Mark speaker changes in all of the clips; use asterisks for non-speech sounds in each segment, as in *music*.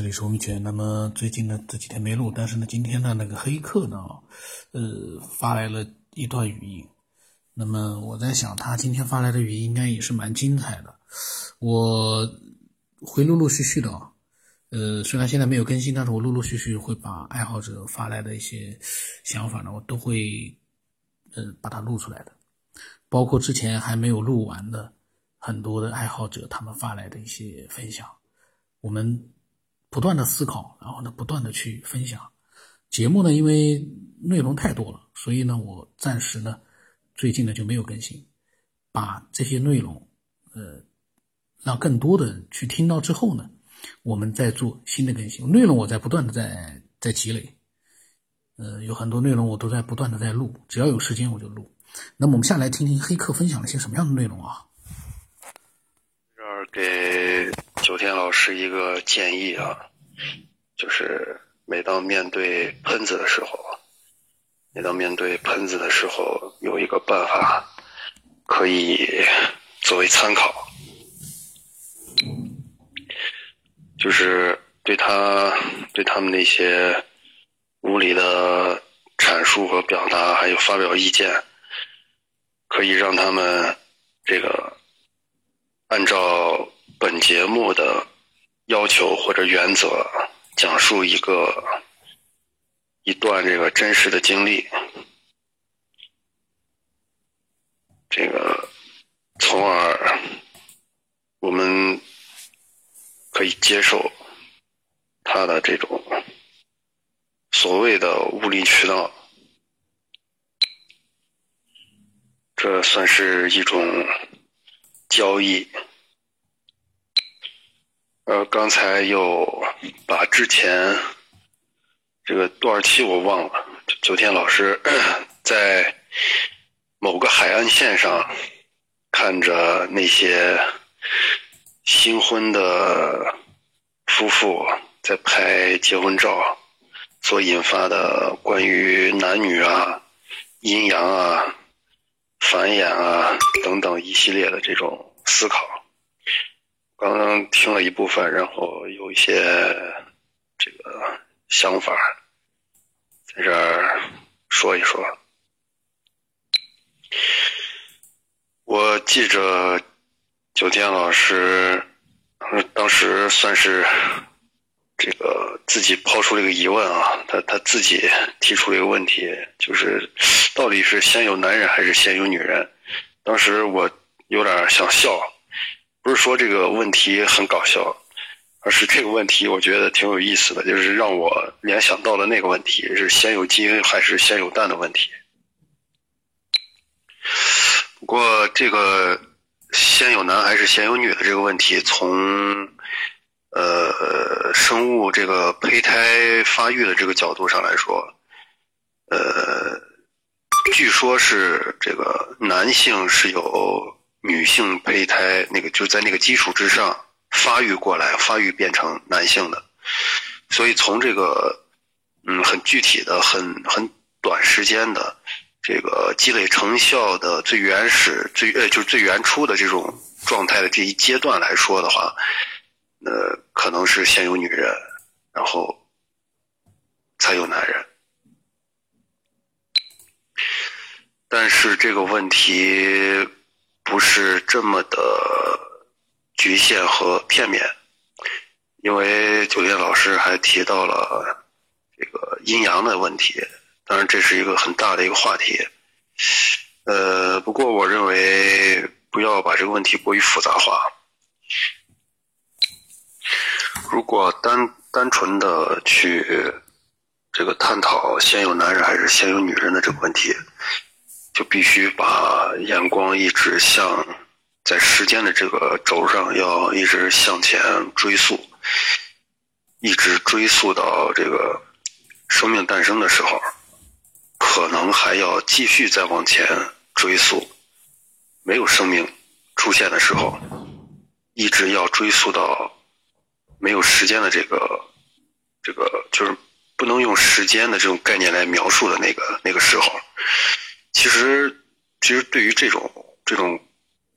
Speaker 1: 这里是吴明全。那么最近呢这几天没录，但是呢今天呢那个黑客呢，呃发来了一段语音。那么我在想，他今天发来的语音应该也是蛮精彩的。我会陆陆续续的啊，呃虽然现在没有更新，但是我陆陆续续会把爱好者发来的一些想法呢，我都会呃把它录出来的，包括之前还没有录完的很多的爱好者他们发来的一些分享，我们。不断的思考，然后呢，不断的去分享。节目呢，因为内容太多了，所以呢，我暂时呢，最近呢就没有更新。把这些内容，呃，让更多的去听到之后呢，我们再做新的更新。内容我在不断的在在积累，呃，有很多内容我都在不断的在录，只要有时间我就录。那么我们下来听听黑客分享了些什么样的内容啊？
Speaker 2: 给。九天老师一个建议啊，就是每当面对喷子的时候，每当面对喷子的时候，有一个办法可以作为参考，就是对他对他们那些无理的阐述和表达，还有发表意见，可以让他们这个按照。本节目的要求或者原则，讲述一个一段这个真实的经历，这个从而我们可以接受他的这种所谓的无理取闹，这算是一种交易。呃，刚才又把之前这个多少期我忘了，九天老师 *clears throat* 在某个海岸线上看着那些新婚的夫妇在拍结婚照所引发的关于男女啊、阴阳啊、繁衍啊等等一系列的这种思考。刚刚听了一部分，然后有一些这个想法，在这儿说一说。我记着九天老师当时算是这个自己抛出了一个疑问啊，他他自己提出了一个问题，就是到底是先有男人还是先有女人？当时我有点想笑。不是说这个问题很搞笑，而是这个问题我觉得挺有意思的，就是让我联想到了那个问题：是先有鸡还是先有蛋的问题。不过，这个先有男还是先有女的这个问题，从呃生物这个胚胎发育的这个角度上来说，呃，据说是这个男性是有。女性胚胎那个就在那个基础之上发育过来，发育变成男性的，所以从这个嗯很具体的、很很短时间的这个积累成效的最原始、最呃就是最原初的这种状态的这一阶段来说的话，呃可能是先有女人，然后才有男人，但是这个问题。不是这么的局限和片面，因为酒店老师还提到了这个阴阳的问题，当然这是一个很大的一个话题。呃，不过我认为不要把这个问题过于复杂化。如果单单纯的去这个探讨先有男人还是先有女人的这个问题。就必须把眼光一直向在时间的这个轴上，要一直向前追溯，一直追溯到这个生命诞生的时候，可能还要继续再往前追溯，没有生命出现的时候，一直要追溯到没有时间的这个这个，就是不能用时间的这种概念来描述的那个那个时候。其实，其实对于这种这种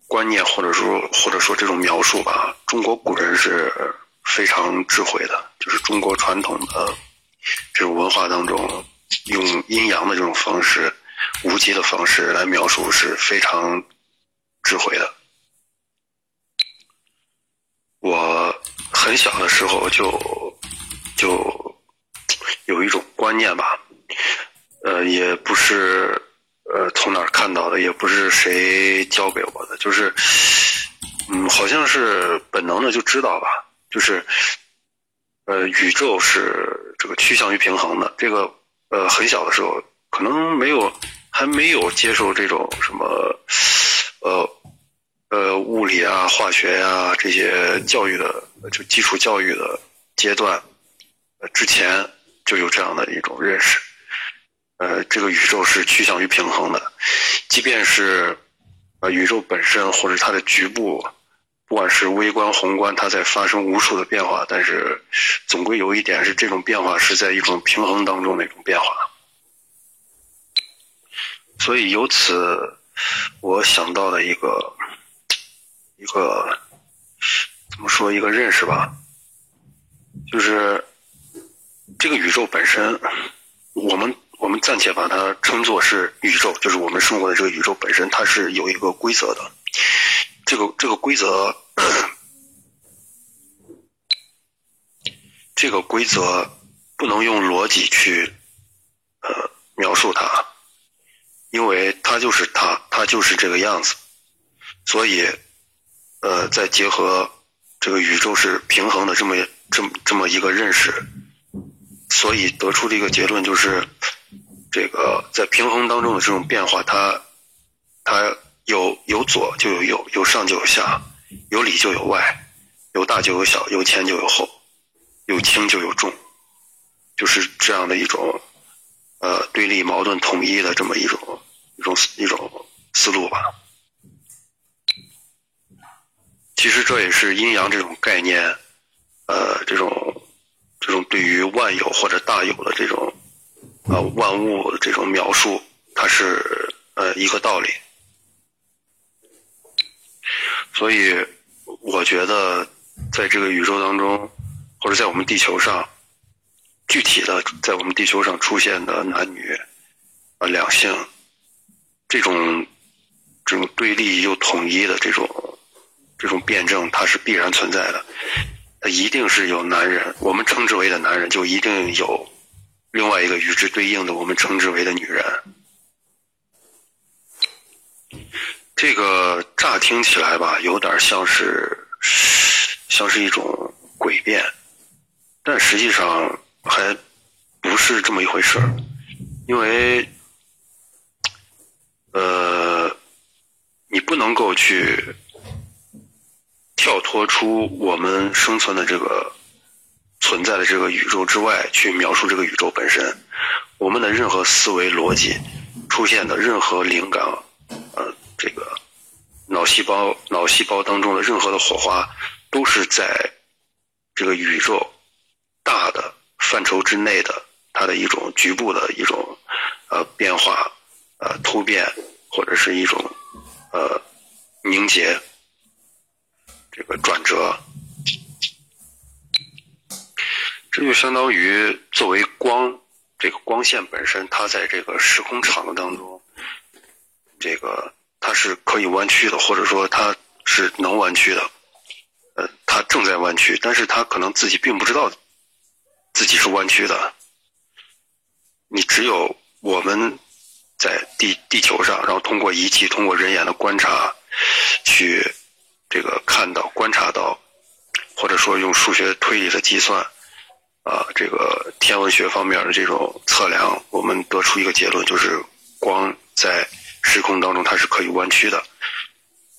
Speaker 2: 观念，或者说或者说这种描述吧，中国古人是非常智慧的，就是中国传统的这种文化当中，用阴阳的这种方式、无极的方式来描述是非常智慧的。我很小的时候就就有一种观念吧，呃，也不是呃从哪儿看到的，也不是谁教给我的，就是嗯，好像是本能的就知道吧，就是呃，宇宙是这个趋向于平衡的。这个呃，很小的时候可能没有还没有接受这种什么呃。呃，物理啊、化学呀这些教育的，就基础教育的阶段，呃，之前就有这样的一种认识。呃，这个宇宙是趋向于平衡的，即便是呃宇宙本身或者它的局部，不管是微观、宏观，它在发生无数的变化，但是总归有一点是这种变化是在一种平衡当中的一种变化。所以由此，我想到的一个。一个怎么说？一个认识吧，就是这个宇宙本身，我们我们暂且把它称作是宇宙，就是我们生活的这个宇宙本身，它是有一个规则的。这个这个规则，这个规则不能用逻辑去呃描述它，因为它就是它，它就是这个样子，所以。呃，再结合这个宇宙是平衡的这么这么这么一个认识，所以得出的一个结论就是，这个在平衡当中的这种变化，它它有有左就有右，有上就有下，有里就有外，有大就有小，有前就有后，有轻就有重，就是这样的一种呃对立矛盾统一的这么一种一种一种思路吧。其实这也是阴阳这种概念，呃，这种这种对于万有或者大有的这种呃万物的这种描述，它是呃一个道理。所以我觉得，在这个宇宙当中，或者在我们地球上，具体的在我们地球上出现的男女啊两性这种这种对立又统一的这种。这种辩证它是必然存在的，它一定是有男人，我们称之为的男人，就一定有另外一个与之对应的，我们称之为的女人。这个乍听起来吧，有点像是像是一种诡辩，但实际上还不是这么一回事儿，因为呃，你不能够去。跳脱出我们生存的这个存在的这个宇宙之外，去描述这个宇宙本身。我们的任何思维逻辑出现的任何灵感，呃，这个脑细胞脑细胞当中的任何的火花，都是在这个宇宙大的范畴之内的它的一种局部的一种呃变化呃突变或者是一种呃凝结。这个转折，这就相当于作为光，这个光线本身，它在这个时空场当中，这个它是可以弯曲的，或者说它是能弯曲的，呃，它正在弯曲，但是它可能自己并不知道自己是弯曲的。你只有我们在地地球上，然后通过仪器，通过人眼的观察，去。这个看到、观察到，或者说用数学推理的计算，啊，这个天文学方面的这种测量，我们得出一个结论，就是光在时空当中它是可以弯曲的。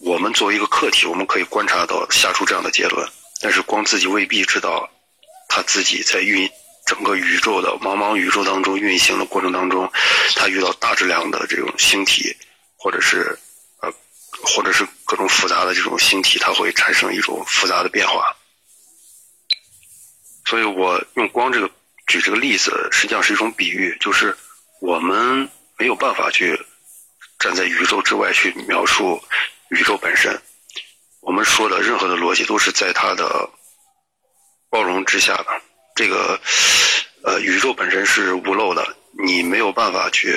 Speaker 2: 我们作为一个客体，我们可以观察到、下出这样的结论，但是光自己未必知道，它自己在运整个宇宙的茫茫宇宙当中运行的过程当中，它遇到大质量的这种星体，或者是。或者是各种复杂的这种星体，它会产生一种复杂的变化。所以我用光这个举这个例子，实际上是一种比喻，就是我们没有办法去站在宇宙之外去描述宇宙本身。我们说的任何的逻辑都是在它的包容之下的这个呃宇宙本身是无漏的，你没有办法去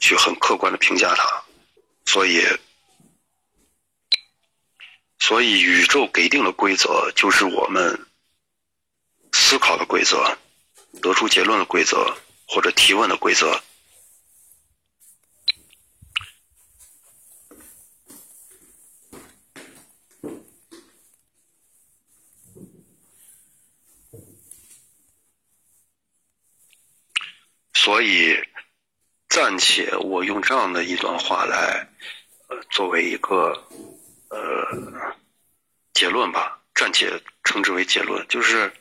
Speaker 2: 去很客观的评价它，所以所以宇宙给定的规则就是我们思考的规则，得出结论的规则或者提问的规则。所以，暂且我用这样的一段话来，呃，作为一个呃结论吧，暂且称之为结论，就是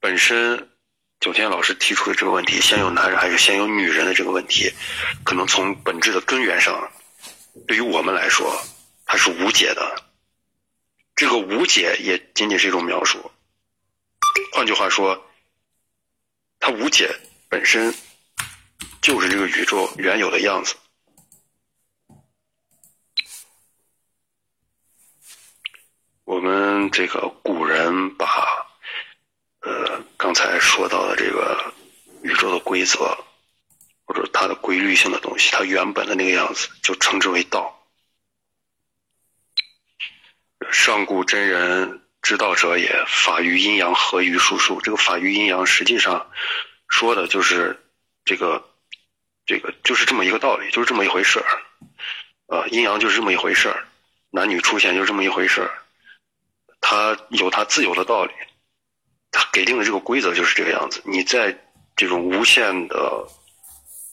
Speaker 2: 本身九天老师提出的这个问题，先有男人还是先有女人的这个问题，可能从本质的根源上，对于我们来说，它是无解的。这个无解也仅仅是一种描述，换句话说。它无解本身就是这个宇宙原有的样子。我们这个古人把呃刚才说到的这个宇宙的规则或者它的规律性的东西，它原本的那个样子，就称之为道。上古真人。知道者也，法于阴阳，合于术数。这个法于阴阳，实际上说的就是这个，这个就是这么一个道理，就是这么一回事儿。啊，阴阳就是这么一回事儿，男女出现就是这么一回事儿。它有它自有的道理，它给定的这个规则就是这个样子。你在这种无限的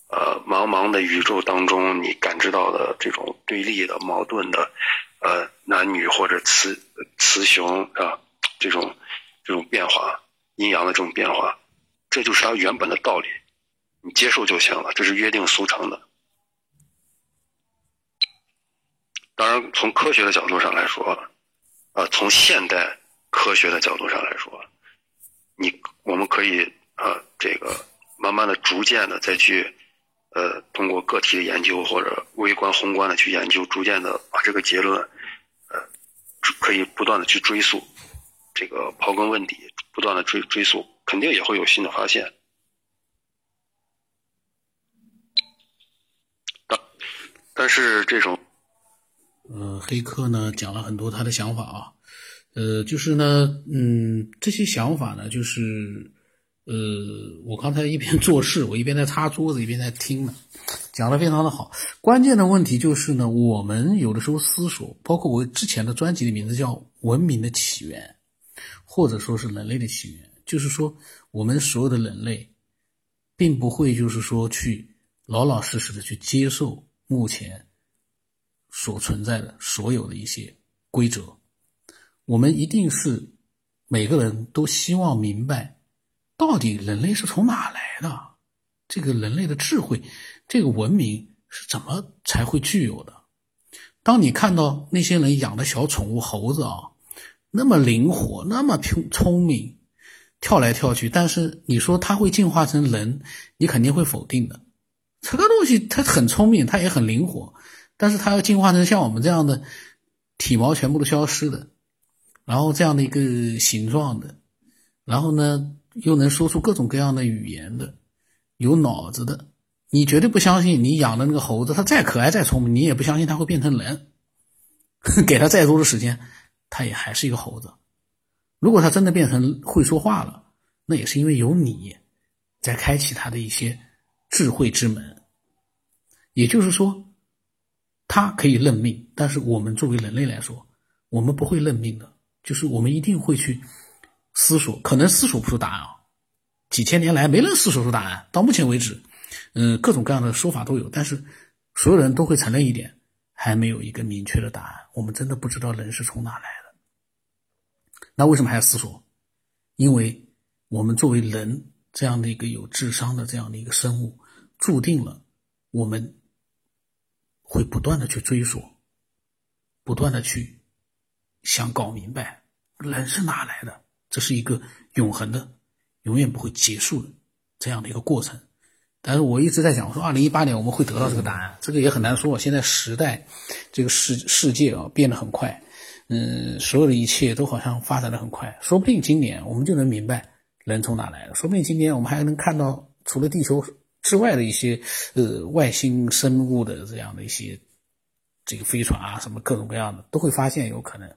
Speaker 2: 呃茫茫的宇宙当中，你感知到的这种对立的、矛盾的。呃，男女或者雌雌雄啊，这种这种变化，阴阳的这种变化，这就是它原本的道理，你接受就行了，这是约定俗成的。当然，从科学的角度上来说，啊，从现代科学的角度上来说，你我们可以啊，这个慢慢的、逐渐的再去。呃，通过个体的研究或者微观、宏观的去研究，逐渐的把这个结论，呃，可以不断的去追溯，这个刨根问底，不断的追追溯，肯定也会有新的发现。但但是这种，
Speaker 1: 呃，黑客呢讲了很多他的想法啊，呃，就是呢，嗯，这些想法呢，就是。呃，我刚才一边做事，*laughs* 我一边在擦桌子，一边在听呢，讲的非常的好。关键的问题就是呢，我们有的时候思索，包括我之前的专辑的名字叫《文明的起源》，或者说是人类的起源，就是说我们所有的人类，并不会就是说去老老实实的去接受目前所存在的所有的一些规则，我们一定是每个人都希望明白。到底人类是从哪来的？这个人类的智慧，这个文明是怎么才会具有的？当你看到那些人养的小宠物猴子啊，那么灵活，那么聪聪明，跳来跳去，但是你说它会进化成人，你肯定会否定的。这个东西它很聪明，它也很灵活，但是它要进化成像我们这样的体毛全部都消失的，然后这样的一个形状的，然后呢？又能说出各种各样的语言的，有脑子的，你绝对不相信你养的那个猴子，它再可爱再聪明，你也不相信它会变成人。*laughs* 给它再多的时间，它也还是一个猴子。如果它真的变成会说话了，那也是因为有你在开启它的一些智慧之门。也就是说，他可以认命，但是我们作为人类来说，我们不会认命的，就是我们一定会去。思索可能思索不出答案啊，几千年来没人思索出答案。到目前为止，嗯，各种各样的说法都有，但是所有人都会承认一点，还没有一个明确的答案。我们真的不知道人是从哪来的。那为什么还要思索？因为我们作为人这样的一个有智商的这样的一个生物，注定了我们会不断的去追索，不断的去想搞明白人是哪来的。这是一个永恒的、永远不会结束的这样的一个过程。但是我一直在讲，我说二零一八年我们会得到这个答案，这个也很难说。现在时代，这个世世界啊变得很快，嗯，所有的一切都好像发展的很快，说不定今年我们就能明白人从哪来的，说不定今年我们还能看到除了地球之外的一些呃外星生物的这样的一些这个飞船啊，什么各种各样的都会发现，有可能，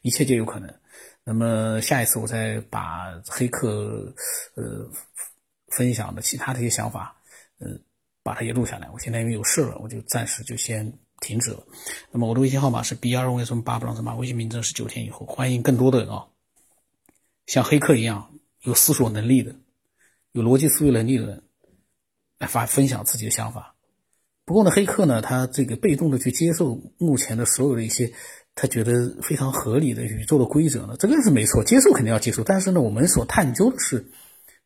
Speaker 1: 一切皆有可能。那么下一次我再把黑客呃分享的其他的一些想法，呃，把它也录下来。我现在因为有事了，我就暂时就先停止了。那么我的微信号码是 b 二为什么八不让什么，微信名称是九天以后，欢迎更多的人啊，像黑客一样有思索能力的、有逻辑思维能力的人来发分享自己的想法。不过呢，黑客呢，他这个被动的去接受目前的所有的一些。他觉得非常合理的宇宙的规则呢，这个是没错，接受肯定要接受。但是呢，我们所探究的是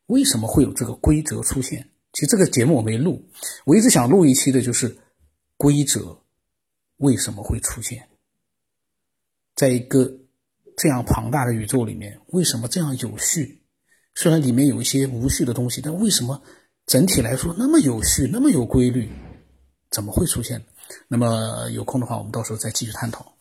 Speaker 1: 为什么会有这个规则出现。其实这个节目我没录，我一直想录一期的，就是规则为什么会出现，在一个这样庞大的宇宙里面，为什么这样有序？虽然里面有一些无序的东西，但为什么整体来说那么有序，那么有规律？怎么会出现？那么有空的话，我们到时候再继续探讨。